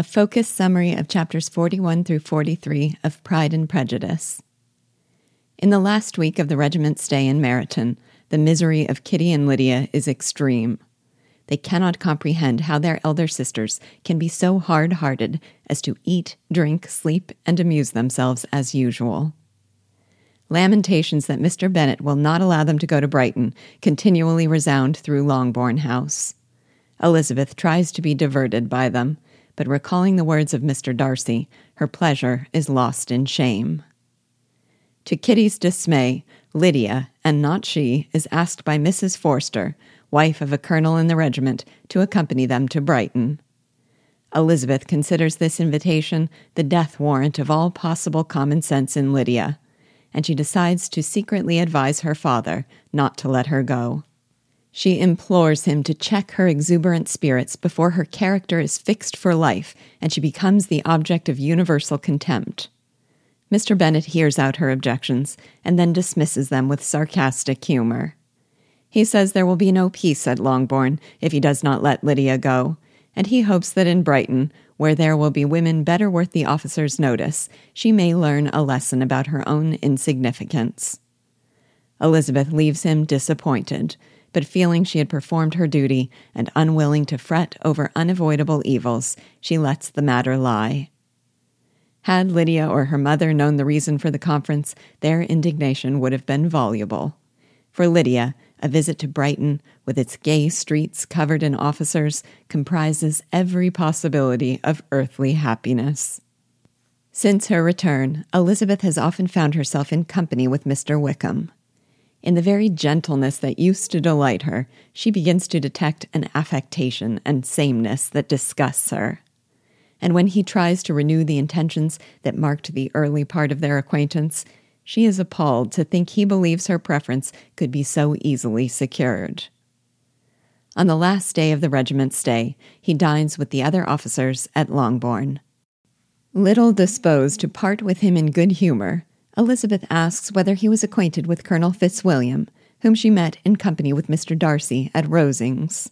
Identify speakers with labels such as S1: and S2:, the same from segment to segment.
S1: A focused summary of chapters 41 through 43 of Pride and Prejudice. In the last week of the regiment's stay in Meryton, the misery of Kitty and Lydia is extreme. They cannot comprehend how their elder sisters can be so hard hearted as to eat, drink, sleep, and amuse themselves as usual. Lamentations that Mr. Bennet will not allow them to go to Brighton continually resound through Longbourn House. Elizabeth tries to be diverted by them, but recalling the words of Mr. Darcy, her pleasure is lost in shame. To Kitty's dismay, Lydia, and not she, is asked by Mrs. Forster, wife of a colonel in the regiment, to accompany them to Brighton. Elizabeth considers this invitation the death warrant of all possible common sense in Lydia and she decides to secretly advise her father not to let her go. She implores him to check her exuberant spirits before her character is fixed for life and she becomes the object of universal contempt. Mr. Bennet hears out her objections and then dismisses them with sarcastic humor. He says there will be no peace at Longbourn if he does not let Lydia go, and he hopes that in Brighton, where there will be women better worth the officer's notice, she may learn a lesson about her own insignificance. Elizabeth leaves him disappointed, but feeling she had performed her duty and unwilling to fret over unavoidable evils, she lets the matter lie. Had Lydia or her mother known the reason for the conference, their indignation would have been voluble. For Lydia, a visit to Brighton, with its gay streets covered in officers, comprises every possibility of earthly happiness. Since her return, Elizabeth has often found herself in company with Mr. Wickham. In the very gentleness that used to delight her, she begins to detect an affectation and sameness that disgusts her. And when he tries to renew the intentions that marked the early part of their acquaintance, she is appalled to think he believes her preference could be so easily secured. On the last day of the regiment's stay, he dines with the other officers at Longbourn. Little disposed to part with him in good humor, Elizabeth asks whether he was acquainted with Colonel Fitzwilliam, whom she met in company with Mr. Darcy at Rosings.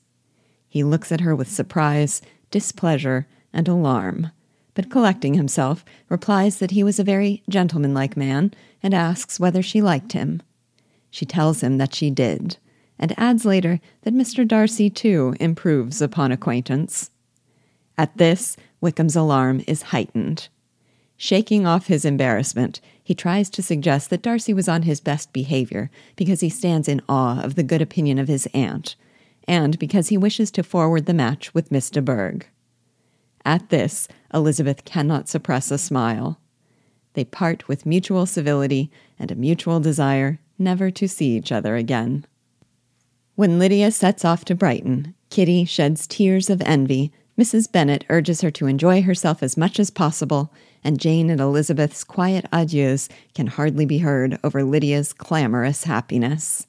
S1: He looks at her with surprise, displeasure, and alarm but collecting himself, replies that he was a very gentlemanlike man and asks whether she liked him. She tells him that she did, and adds later that Mr. Darcy, too, improves upon acquaintance. At this, Wickham's alarm is heightened. Shaking off his embarrassment, he tries to suggest that Darcy was on his best behavior because he stands in awe of the good opinion of his aunt, and because he wishes to forward the match with Miss de Bourgh. At this, Elizabeth cannot suppress a smile. They part with mutual civility and a mutual desire never to see each other again. When Lydia sets off to Brighton, Kitty sheds tears of envy. Mrs. Bennet urges her to enjoy herself as much as possible, and Jane and Elizabeth's quiet adieus can hardly be heard over Lydia's clamorous happiness.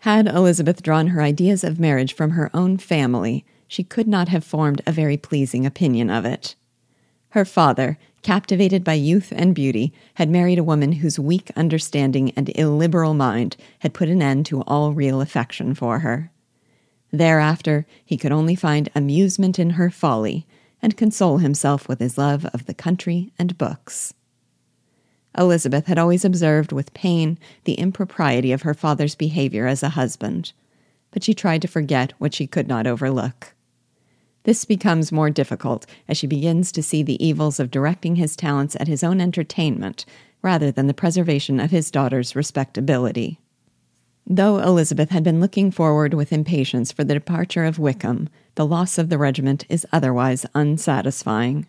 S1: Had Elizabeth drawn her ideas of marriage from her own family, she could not have formed a very pleasing opinion of it. Her father, captivated by youth and beauty, had married a woman whose weak understanding and illiberal mind had put an end to all real affection for her. Thereafter, he could only find amusement in her folly and console himself with his love of the country and books. Elizabeth had always observed with pain the impropriety of her father's behavior as a husband, but she tried to forget what she could not overlook. This becomes more difficult as she begins to see the evils of directing his talents at his own entertainment rather than the preservation of his daughter's respectability. Though Elizabeth had been looking forward with impatience for the departure of Wickham, the loss of the regiment is otherwise unsatisfying.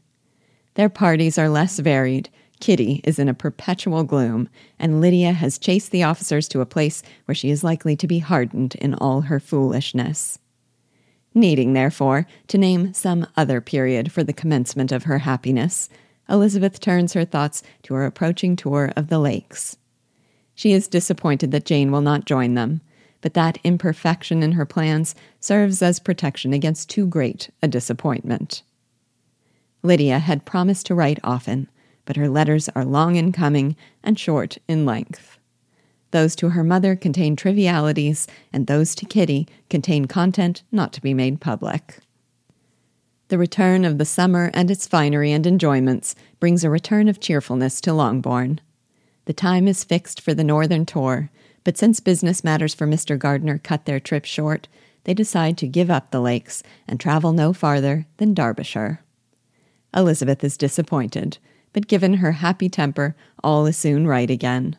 S1: Their parties are less varied, Kitty is in a perpetual gloom, and Lydia has chased the officers to a place where she is likely to be hardened in all her foolishness needing, therefore, to name some other period for the commencement of her happiness, Elizabeth turns her thoughts to her approaching tour of the lakes. She is disappointed that Jane will not join them, but that imperfection in her plans serves as protection against too great a disappointment. Lydia had promised to write often, but her letters are long in coming and short in length. Those to her mother contain trivialities, and those to Kitty contain content not to be made public. The return of the summer and its finery and enjoyments brings a return of cheerfulness to Longbourn. The time is fixed for the northern tour, but since business matters for Mr. Gardiner cut their trip short, they decide to give up the lakes and travel no farther than Derbyshire. Elizabeth is disappointed, but given her happy temper, all is soon right again.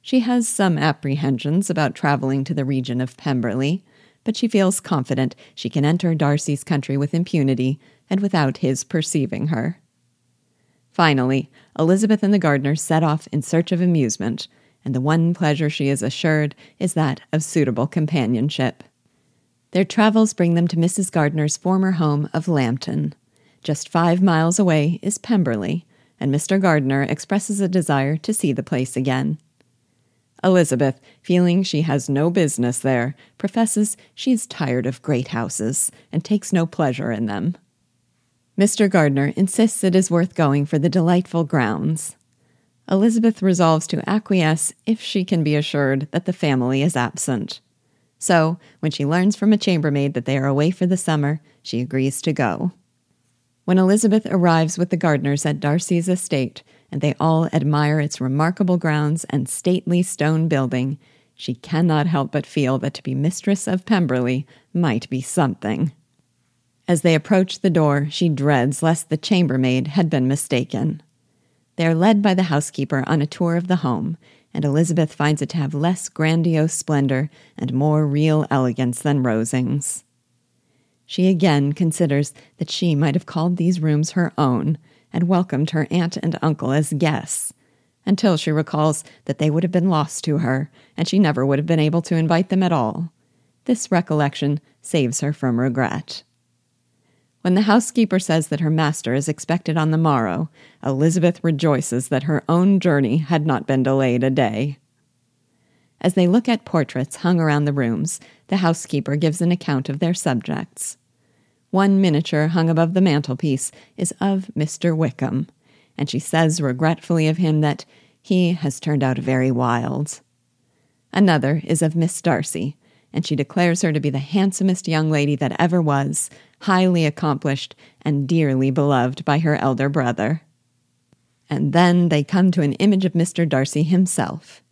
S1: She has some apprehensions about traveling to the region of Pemberley, but she feels confident she can enter Darcy's country with impunity and without his perceiving her. Finally, Elizabeth and the Gardiners set off in search of amusement, and the one pleasure she is assured is that of suitable companionship. Their travels bring them to Mrs. Gardiner's former home of Lambton. Just five miles away is Pemberley, and Mr. Gardiner expresses a desire to see the place again. Elizabeth, feeling she has no business there, professes she is tired of great houses and takes no pleasure in them. Mr. Gardiner insists it is worth going for the delightful grounds. Elizabeth resolves to acquiesce if she can be assured that the family is absent. So, when she learns from a chambermaid that they are away for the summer, she agrees to go. When Elizabeth arrives with the Gardiners at Darcy's estate, and they all admire its remarkable grounds and stately stone building, she cannot help but feel that to be mistress of Pemberley might be something. As they approach the door, she dreads lest the chambermaid had been mistaken. They are led by the housekeeper on a tour of the home, and Elizabeth finds it to have less grandiose splendor and more real elegance than Rosings. She again considers that she might have called these rooms her own and welcomed her aunt and uncle as guests, until she recalls that they would have been lost to her, and she never would have been able to invite them at all. This recollection saves her from regret. When the housekeeper says that her master is expected on the morrow, Elizabeth rejoices that her own journey had not been delayed a day. As they look at portraits hung around the rooms, the housekeeper gives an account of their subjects. One miniature hung above the mantelpiece is of Mr. Wickham, and she says regretfully of him that he has turned out very wild. Another is of Miss Darcy, and she declares her to be the handsomest young lady that ever was, highly accomplished, and dearly beloved by her elder brother. And then they come to an image of Mr. Darcy himself.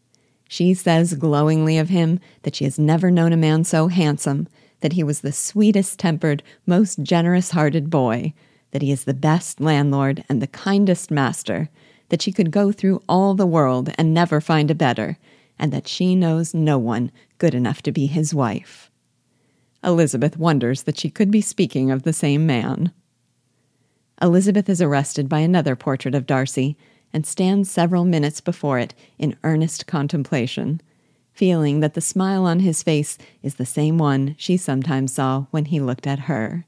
S1: She says glowingly of him that she has never known a man so handsome, that he was the sweetest tempered, most generous hearted boy, that he is the best landlord and the kindest master, that she could go through all the world and never find a better, and that she knows no one good enough to be his wife. Elizabeth wonders that she could be speaking of the same man. Elizabeth is arrested by another portrait of Darcy and stands several minutes before it in earnest contemplation feeling that the smile on his face is the same one she sometimes saw when he looked at her.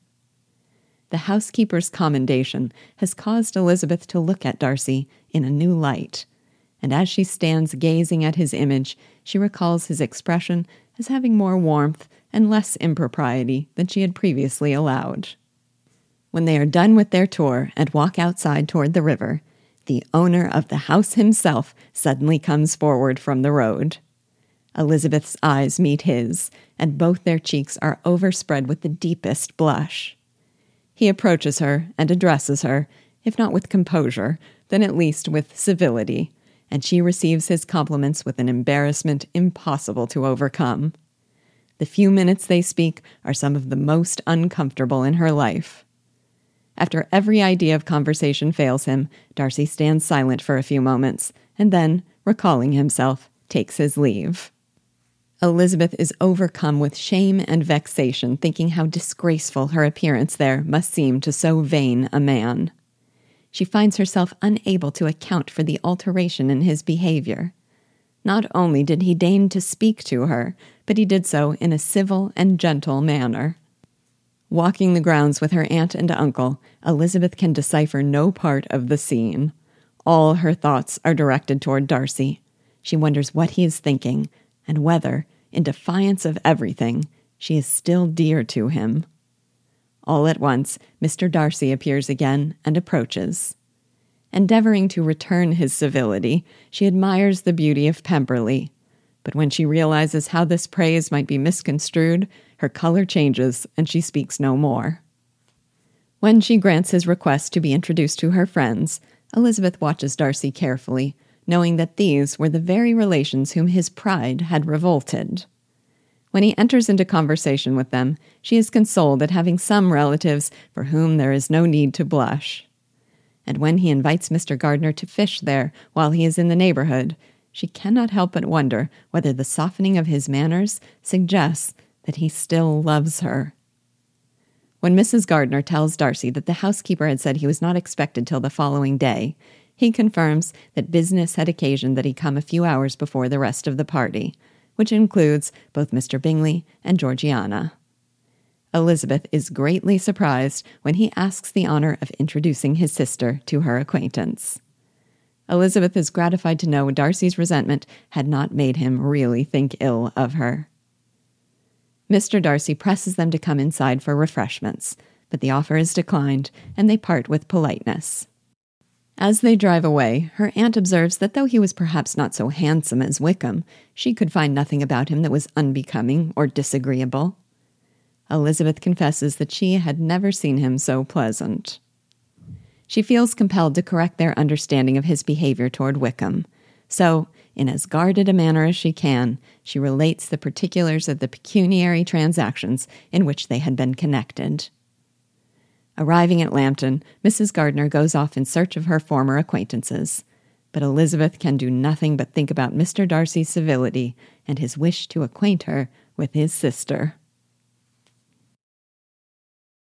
S1: The housekeeper's commendation has caused Elizabeth to look at Darcy in a new light, and as she stands gazing at his image, she recalls his expression as having more warmth and less impropriety than she had previously allowed. When they are done with their tour and walk outside toward the river, the owner of the house himself suddenly comes forward from the road. Elizabeth's eyes meet his, and both their cheeks are overspread with the deepest blush. He approaches her and addresses her, if not with composure, then at least with civility, and she receives his compliments with an embarrassment impossible to overcome. The few minutes they speak are some of the most uncomfortable in her life. After every idea of conversation fails him, Darcy stands silent for a few moments, and then, recalling himself, takes his leave. Elizabeth is overcome with shame and vexation, thinking how disgraceful her appearance there must seem to so vain a man. She finds herself unable to account for the alteration in his behavior. Not only did he deign to speak to her, but he did so in a civil and gentle manner. Walking the grounds with her aunt and uncle, Elizabeth can decipher no part of the scene. All her thoughts are directed toward Darcy. She wonders what he is thinking, and whether, in defiance of everything, she is still dear to him. All at once, Mr. Darcy appears again and approaches. Endeavoring to return his civility, she admires the beauty of Pemberley. But when she realizes how this praise might be misconstrued, her color changes and she speaks no more. When she grants his request to be introduced to her friends, Elizabeth watches Darcy carefully, knowing that these were the very relations whom his pride had revolted. When he enters into conversation with them, she is consoled at having some relatives for whom there is no need to blush. And when he invites Mr. Gardiner to fish there while he is in the neighborhood, she cannot help but wonder whether the softening of his manners suggests that he still loves her. When Mrs. Gardiner tells Darcy that the housekeeper had said he was not expected till the following day, he confirms that business had occasioned that he come a few hours before the rest of the party, which includes both Mr. Bingley and Georgiana. Elizabeth is greatly surprised when he asks the honor of introducing his sister to her acquaintance. Elizabeth is gratified to know Darcy's resentment had not made him really think ill of her. Mr. Darcy presses them to come inside for refreshments, but the offer is declined, and they part with politeness. As they drive away, her aunt observes that though he was perhaps not so handsome as Wickham, she could find nothing about him that was unbecoming or disagreeable. Elizabeth confesses that she had never seen him so pleasant. She feels compelled to correct their understanding of his behavior toward Wickham. So, in as guarded a manner as she can, she relates the particulars of the pecuniary transactions in which they had been connected. Arriving at Lambton, Mrs. Gardiner goes off in search of her former acquaintances. But Elizabeth can do nothing but think about Mr. Darcy's civility and his wish to acquaint her with his sister.